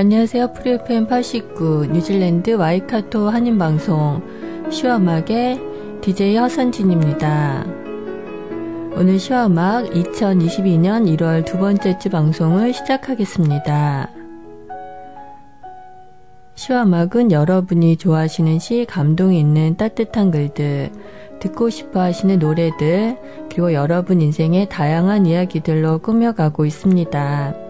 안녕하세요. 프리FM 89 뉴질랜드 와이카토 한인방송 시화음악의 DJ 허선진입니다. 오늘 시화음악 2022년 1월 두 번째 주 방송을 시작하겠습니다. 시화음악은 여러분이 좋아하시는 시, 감동이 있는 따뜻한 글들, 듣고 싶어 하시는 노래들, 그리고 여러분 인생의 다양한 이야기들로 꾸며가고 있습니다.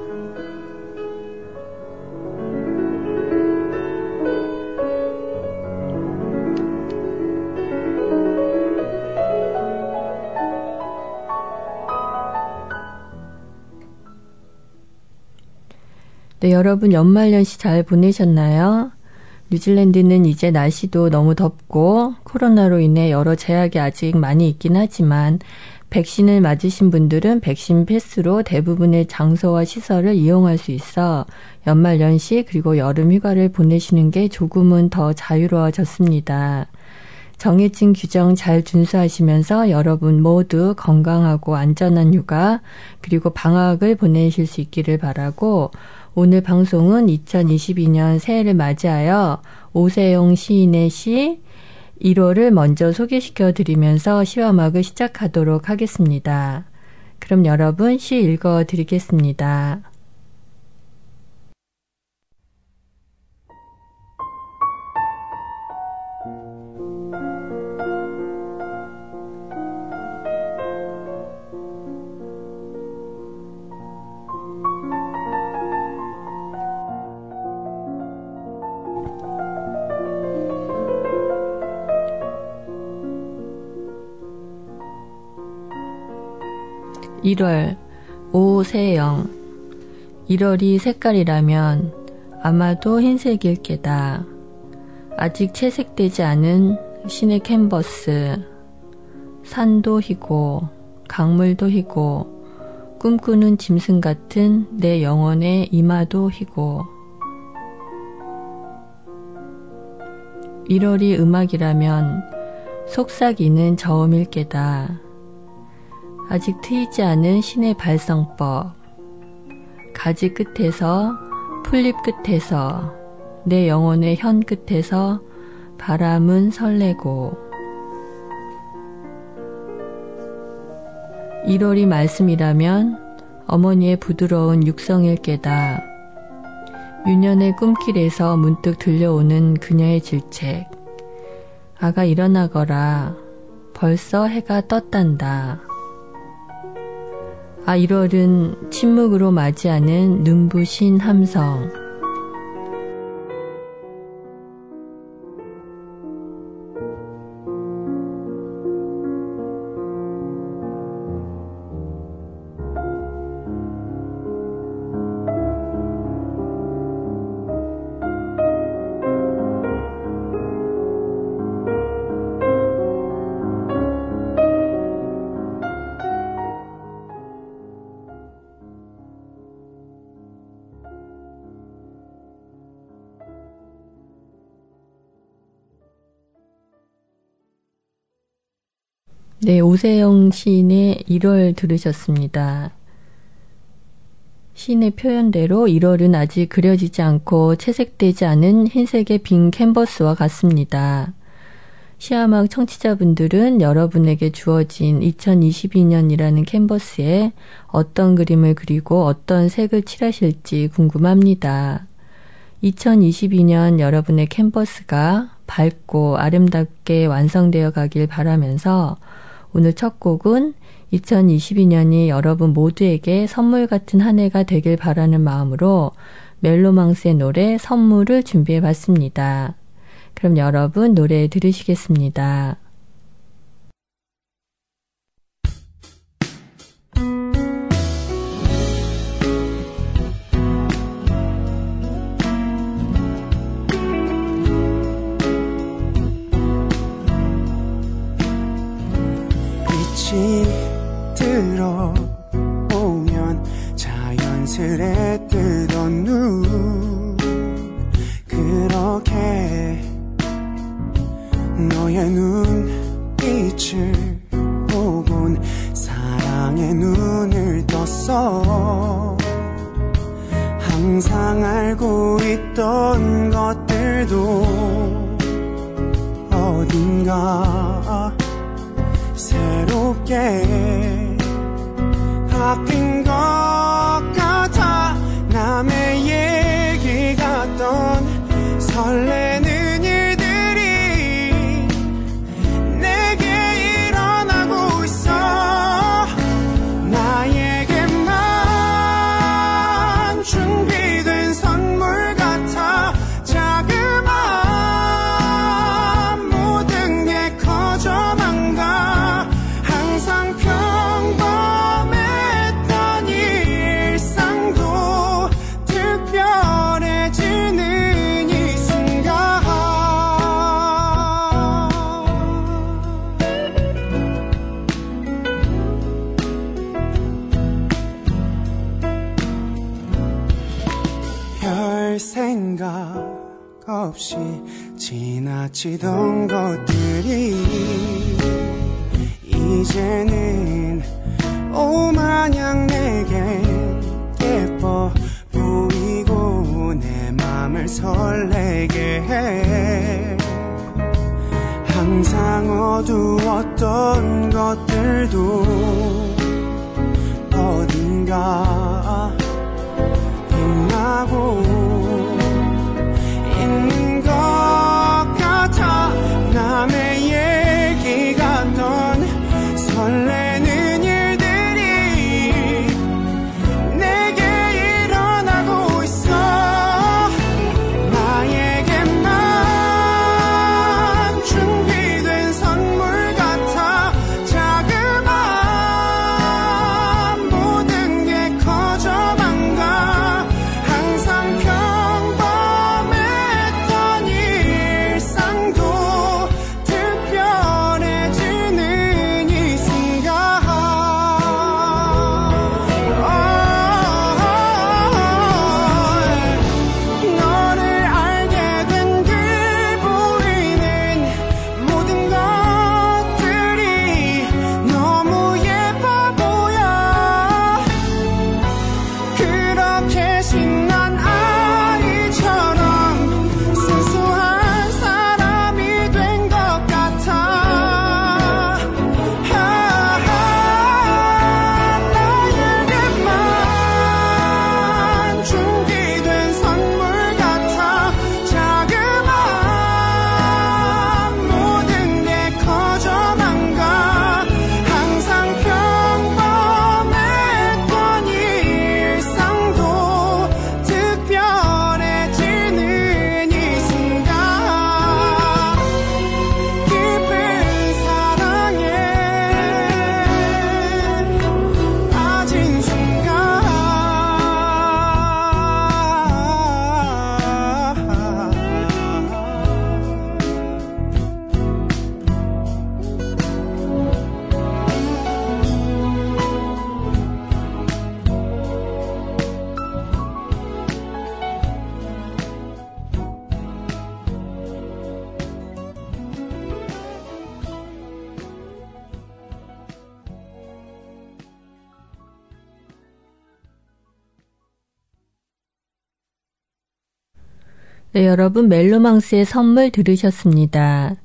네, 여러분 연말연시 잘 보내셨나요? 뉴질랜드는 이제 날씨도 너무 덥고 코로나로 인해 여러 제약이 아직 많이 있긴 하지만 백신을 맞으신 분들은 백신 패스로 대부분의 장소와 시설을 이용할 수 있어 연말 연시 그리고 여름 휴가를 보내시는 게 조금은 더 자유로워졌습니다. 정해진 규정 잘 준수하시면서 여러분 모두 건강하고 안전한 휴가 그리고 방학을 보내실 수 있기를 바라고 오늘 방송은 2022년 새해를 맞이하여 오세용 시인의 시 1호를 먼저 소개시켜 드리면서 시화막을 시작하도록 하겠습니다. 그럼 여러분 시 읽어 드리겠습니다. 1월 오세영 1월이 색깔이라면 아마도 흰색일 게다. 아직 채색되지 않은 신의 캔버스. 산도 희고 강물도 희고 꿈꾸는 짐승 같은 내 영혼의 이마도 희고 1월이 음악이라면 속삭이는 저음일 게다. 아직 트이지 않은 신의 발성법. 가지 끝에서, 풀잎 끝에서, 내 영혼의 현 끝에서 바람은 설레고. 1월이 말씀이라면 어머니의 부드러운 육성일 게다. 유년의 꿈길에서 문득 들려오는 그녀의 질책. 아가 일어나거라. 벌써 해가 떴단다. 아 1월은 침묵으로 맞이하는 눈부신 함성. 네, 오세영 시인의 1월 들으셨습니다. 시인의 표현대로 1월은 아직 그려지지 않고 채색되지 않은 흰색의 빈 캔버스와 같습니다. 시아막 청취자분들은 여러분에게 주어진 2022년이라는 캔버스에 어떤 그림을 그리고 어떤 색을 칠하실지 궁금합니다. 2022년 여러분의 캔버스가 밝고 아름답게 완성되어 가길 바라면서 오늘 첫 곡은 2022년이 여러분 모두에게 선물 같은 한 해가 되길 바라는 마음으로 멜로망스의 노래 선물을 준비해 봤습니다. 그럼 여러분 노래 들으시겠습니다. 놓치던 것들이 이제는 오마냥 내게 예뻐 보이고 내 맘을 설레게 해. 항상 어두웠던 것들도 어딘가 빛나고 네, 여러분 멜로망스의 선물 들으셨습니다.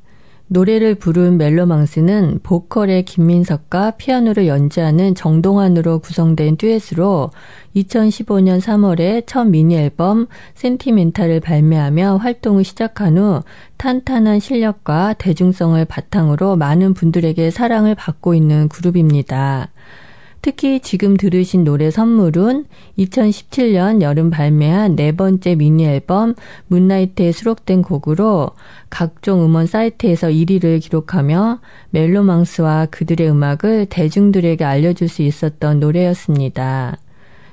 노래를 부른 멜로망스는 보컬의 김민석과 피아노를 연주하는 정동환으로 구성된 듀엣으로 2015년 3월에 첫 미니 앨범 센티멘탈을 발매하며 활동을 시작한 후 탄탄한 실력과 대중성을 바탕으로 많은 분들에게 사랑을 받고 있는 그룹입니다. 특히 지금 들으신 노래 선물은 2017년 여름 발매한 네 번째 미니 앨범 문나이트에 수록된 곡으로 각종 음원 사이트에서 1위를 기록하며 멜로망스와 그들의 음악을 대중들에게 알려줄 수 있었던 노래였습니다.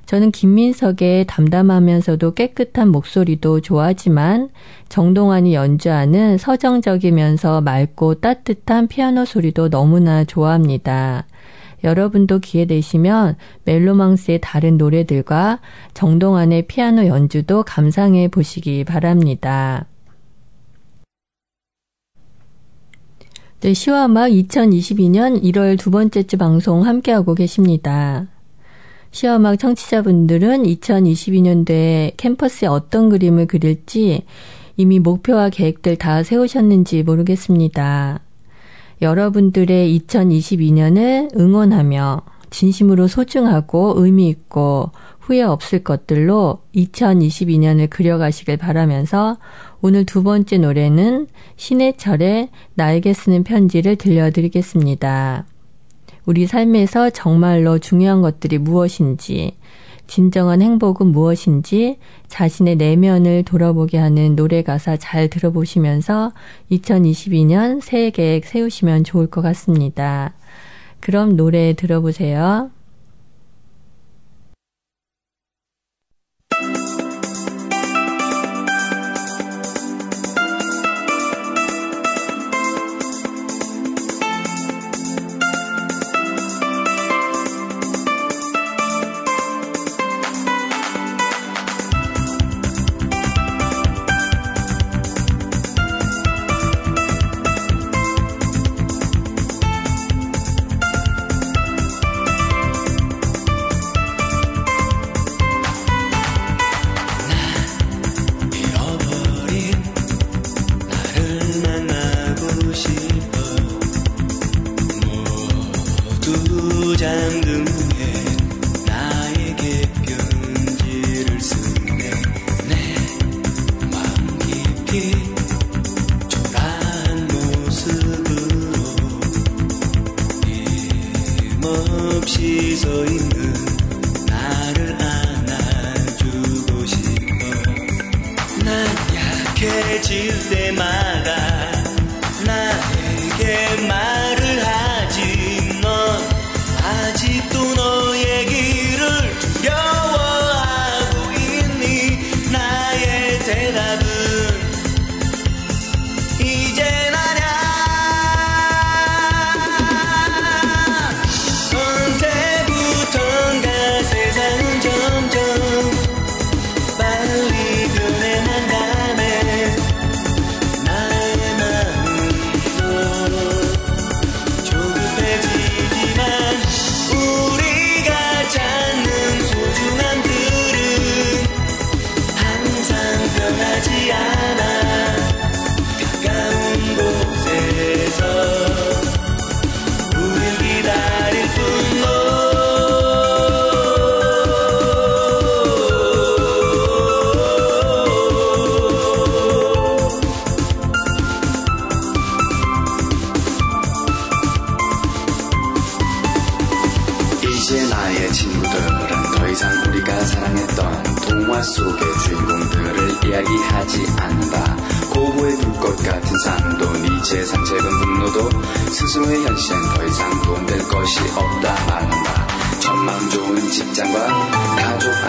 저는 김민석의 담담하면서도 깨끗한 목소리도 좋아하지만 정동환이 연주하는 서정적이면서 맑고 따뜻한 피아노 소리도 너무나 좋아합니다. 여러분도 기회 되시면 멜로망스의 다른 노래들과 정동환의 피아노 연주도 감상해 보시기 바랍니다. 네, 시와 음악 2022년 1월 두 번째 주 방송 함께하고 계십니다. 시와 음악 청취자분들은 2022년도에 캠퍼스에 어떤 그림을 그릴지 이미 목표와 계획들 다 세우셨는지 모르겠습니다. 여러분들의 2022년을 응원하며 진심으로 소중하고 의미 있고 후회 없을 것들로 2022년을 그려가시길 바라면서 오늘 두 번째 노래는 신해철의 나에게 쓰는 편지를 들려드리겠습니다. 우리 삶에서 정말로 중요한 것들이 무엇인지, 진정한 행복은 무엇인지 자신의 내면을 돌아보게 하는 노래 가사 잘 들어보시면서 2022년 새해 계획 세우시면 좋을 것 같습니다. 그럼 노래 들어보세요.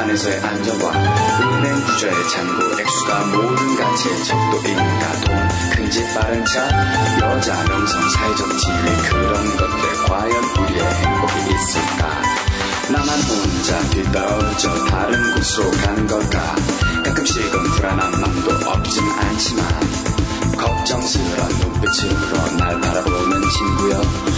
안에서의 안정과 은행 구조의 잔고 액수가 모든 가치의 척도인가 돈, 큰집 빠른 차, 여자 명성 사회적 지위 그런 것들 과연 우리의 행복이 있을까? 나만 혼자 뒤떨어져 다른 곳으로 가는 걸까? 가끔씩은 불안한 마음도 없진 않지만 걱정스런 눈빛으로 날 바라보는 친구여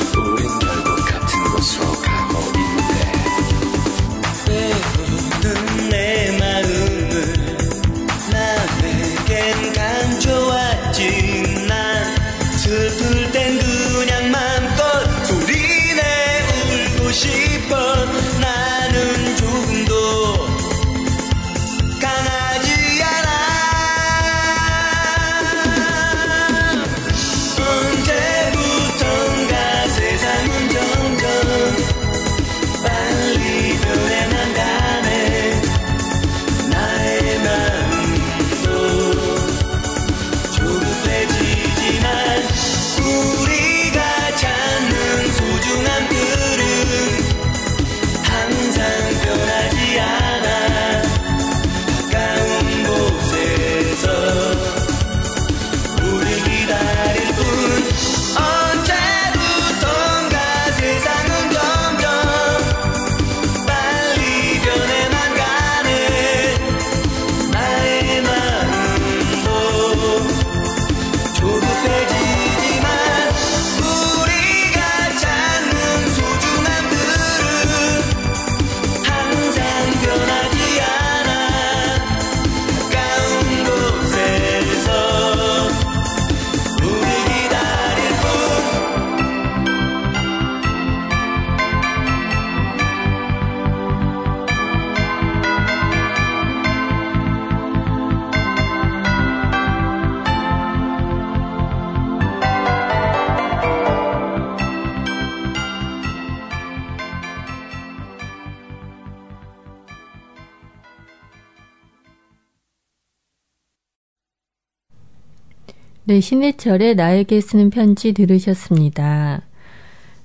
네, 신해철의 나에게 쓰는 편지 들으셨습니다.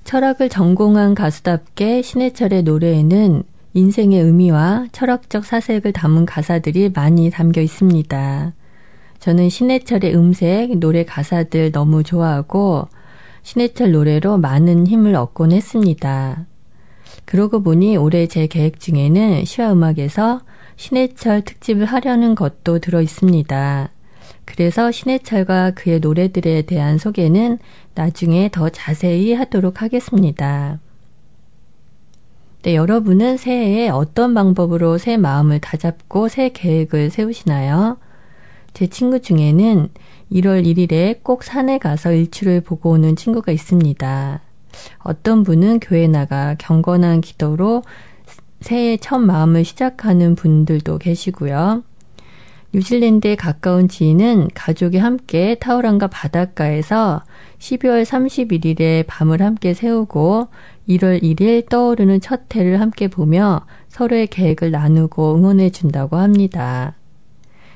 철학을 전공한 가수답게 신해철의 노래에는 인생의 의미와 철학적 사색을 담은 가사들이 많이 담겨 있습니다. 저는 신해철의 음색, 노래 가사들 너무 좋아하고 신해철 노래로 많은 힘을 얻곤 했습니다. 그러고 보니 올해 제 계획 중에는 시화음악에서 신해철 특집을 하려는 것도 들어 있습니다. 그래서 신해철과 그의 노래들에 대한 소개는 나중에 더 자세히 하도록 하겠습니다. 네, 여러분은 새해에 어떤 방법으로 새 마음을 다잡고 새 계획을 세우시나요? 제 친구 중에는 1월 1일에 꼭 산에 가서 일출을 보고 오는 친구가 있습니다. 어떤 분은 교회 나가 경건한 기도로 새해 첫 마음을 시작하는 분들도 계시고요. 뉴질랜드에 가까운 지인은 가족이 함께 타우랑가 바닷가에서 12월 31일에 밤을 함께 세우고 1월 1일 떠오르는 첫 해를 함께 보며 서로의 계획을 나누고 응원해 준다고 합니다.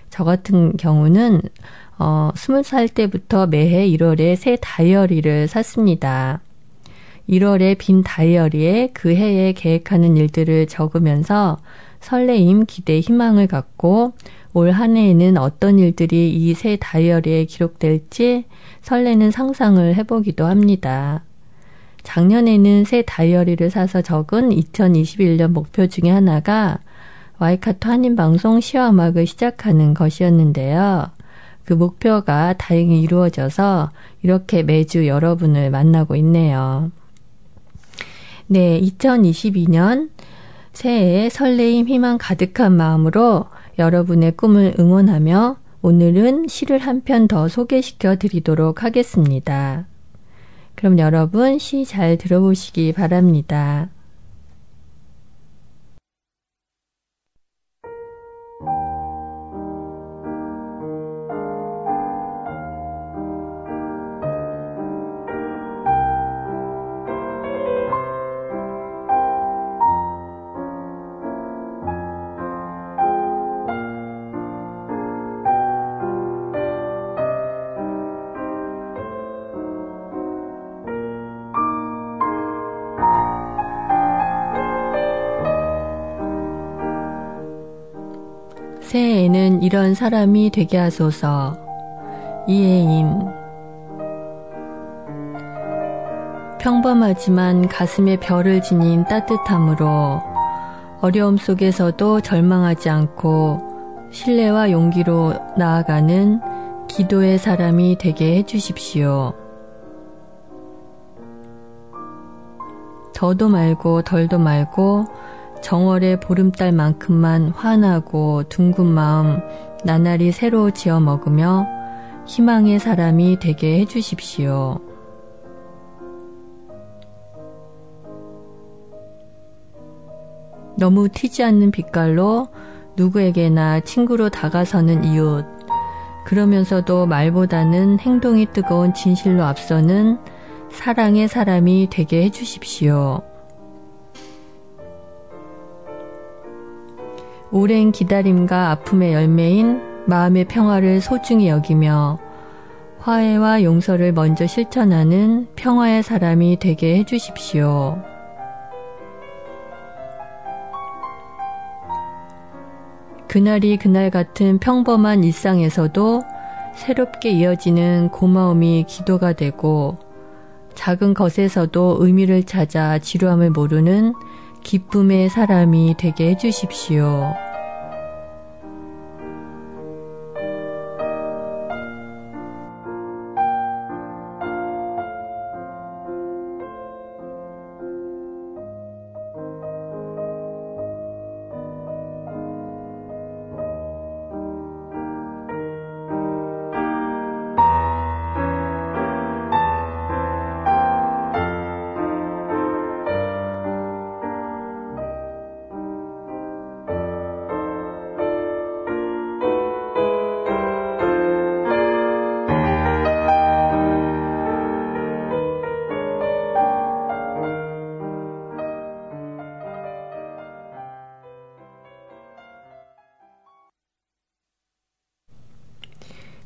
저 같은 경우는 어, 20살 때부터 매해 1월에 새 다이어리를 샀습니다. 1월에 빈 다이어리에 그 해에 계획하는 일들을 적으면서 설레임, 기대, 희망을 갖고 올 한 해에는 어떤 일들이 이 새 다이어리에 기록될지 설레는 상상을 해보기도 합니다. 작년에는 새 다이어리를 사서 적은 2021년 목표 중에 하나가 와이카토 한인방송 시화음악을 시작하는 것이었는데요. 그 목표가 다행히 이루어져서 이렇게 매주 여러분을 만나고 있네요. 네, 2022년 새해에 설레임, 희망 가득한 마음으로 여러분의 꿈을 응원하며 오늘은 시를 한 편 더 소개시켜 드리도록 하겠습니다. 그럼 여러분 시 잘 들어보시기 바랍니다. 이런 사람이 되게 하소서. 이혜임. 평범하지만 가슴에 별을 지닌 따뜻함으로 어려움 속에서도 절망하지 않고 신뢰와 용기로 나아가는 기도의 사람이 되게 해주십시오. 더도 말고 덜도 말고 정월의 보름달만큼만 환하고 둥근 마음 나날이 새로 지어 먹으며 희망의 사람이 되게 해주십시오. 너무 튀지 않는 빛깔로 누구에게나 친구로 다가서는 이웃. 그러면서도 말보다는 행동이 뜨거운 진실로 앞서는 사랑의 사람이 되게 해주십시오. 오랜 기다림과 아픔의 열매인 마음의 평화를 소중히 여기며 화해와 용서를 먼저 실천하는 평화의 사람이 되게 해주십시오. 그날이 그날 같은 평범한 일상에서도 새롭게 이어지는 고마움이 기도가 되고 작은 것에서도 의미를 찾아 지루함을 모르는 기쁨의 사람이 되게 해주십시오.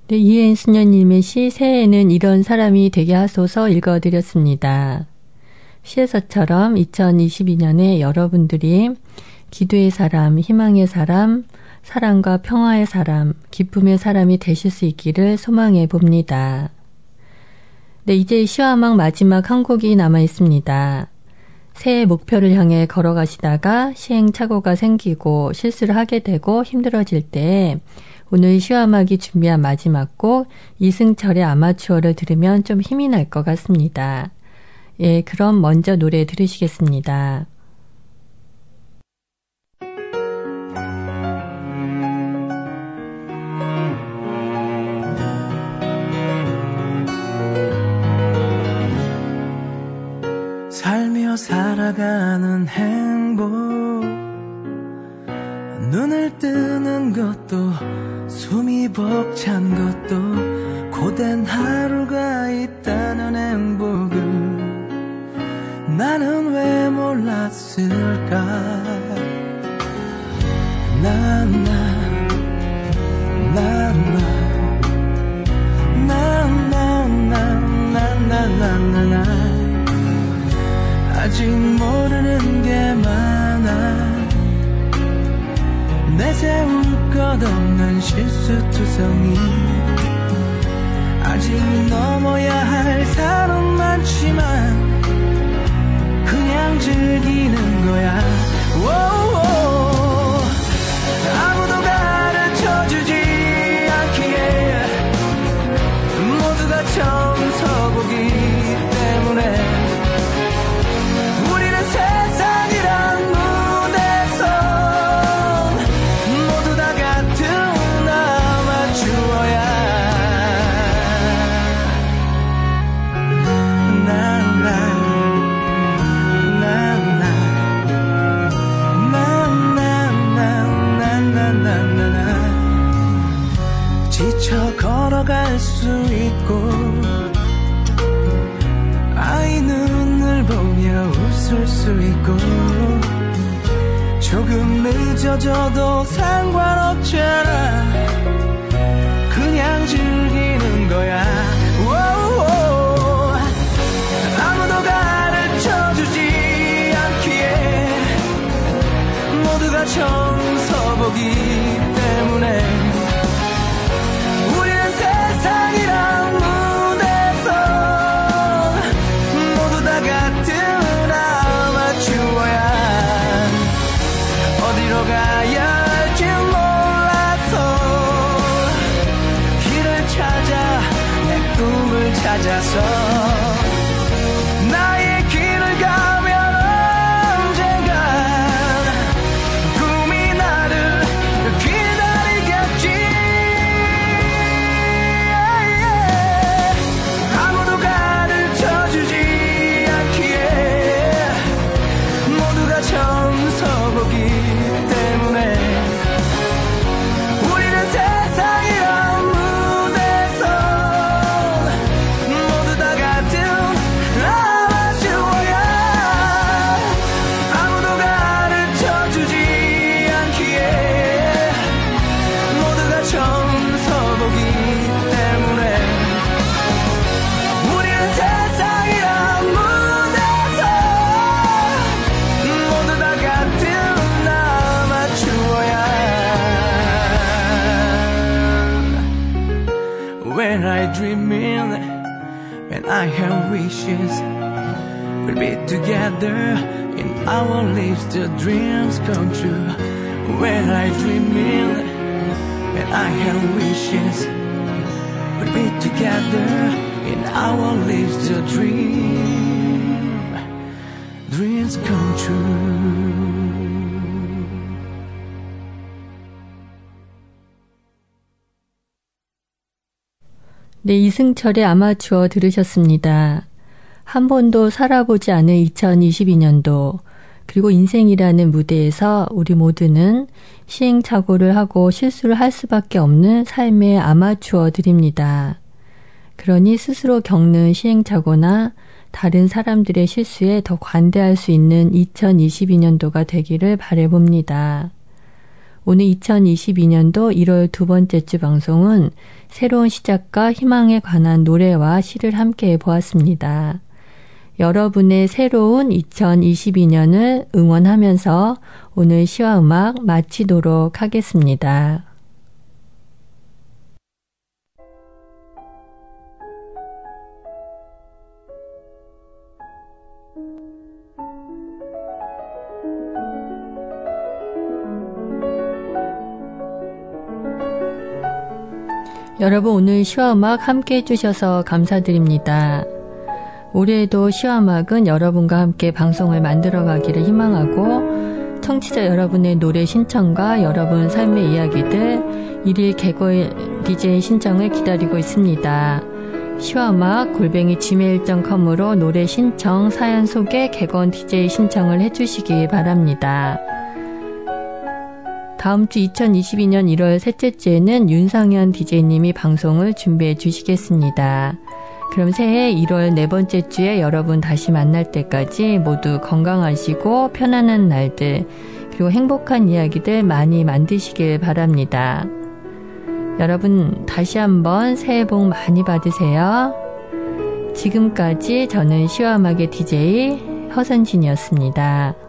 네, 이혜인 수녀님의 시 새해에는 이런 사람이 되게 하소서 읽어드렸습니다. 시에서처럼 2022년에 여러분들이 기도의 사람, 희망의 사람, 사랑과 평화의 사람, 기쁨의 사람이 되실 수 있기를 소망해 봅니다. 네, 이제 시화막 마지막 한 곡이 남아 있습니다. 새해 목표를 향해 걸어가시다가 시행착오가 생기고 실수를 하게 되고 힘들어질 때 오늘 시화막이 준비한 마지막 곡 이승철의 아마추어를 들으면 좀 힘이 날 것 같습니다. 예, 그럼 먼저 노래 들으시겠습니다. 살며 살아가는 행복 눈을 뜨는 것도 숨이 벅찬 것도 고된 하루가 있다는 행복을 나는 왜 몰랐을까 나나 나나나나나나나나 아직 모르는 게 많아 내세울 것 없는 실수투성이 아직 넘어야 할 산은 많지만 그냥 즐기는 거야 걸어갈 수 있고 아이 눈을 보며 웃을 수 있고 조금 늦어져도 상관없잖아 그냥 즐기는 거야 오오. 아무도 가르쳐주지 않기에 모두가 서보 wishes. We'll be together in our lives, the dreams come true. When I dreaming and I have wishes. We'll be together in our lives, the dream, dreams come true. 네, 이승철의 아마추어 들으셨습니다. 한 번도 살아보지 않은 2022년도, 그리고 인생이라는 무대에서 우리 모두는 시행착오를 하고 실수를 할 수밖에 없는 삶의 아마추어들입니다. 그러니 스스로 겪는 시행착오나 다른 사람들의 실수에 더 관대할 수 있는 2022년도가 되기를 바래봅니다. 오늘 2022년도 1월 두 번째 주 방송은 새로운 시작과 희망에 관한 노래와 시를 함께 보았습니다. 여러분의 새로운 2022년을 응원하면서 오늘 시와 음악 마치도록 하겠습니다. 여러분 오늘 시와 음악 함께 해주셔서 감사드립니다. 올해에도 시와 음악은 여러분과 함께 방송을 만들어 가기를 희망하고 청취자 여러분의 노래 신청과 여러분 삶의 이야기들 일일 개거 DJ 신청을 기다리고 있습니다. 시와 음악 골뱅이 gmail.com으로 노래 신청, 사연 소개, 개건 DJ 신청을 해주시기 바랍니다. 다음 주 2022년 1월 셋째 주에는 윤상현 DJ님이 방송을 준비해 주시겠습니다. 그럼 새해 1월 네 번째 주에 여러분 다시 만날 때까지 모두 건강하시고 편안한 날들, 그리고 행복한 이야기들 많이 만드시길 바랍니다. 여러분 다시 한번 새해 복 많이 받으세요. 지금까지 저는 시와음악의 DJ 허선진이었습니다.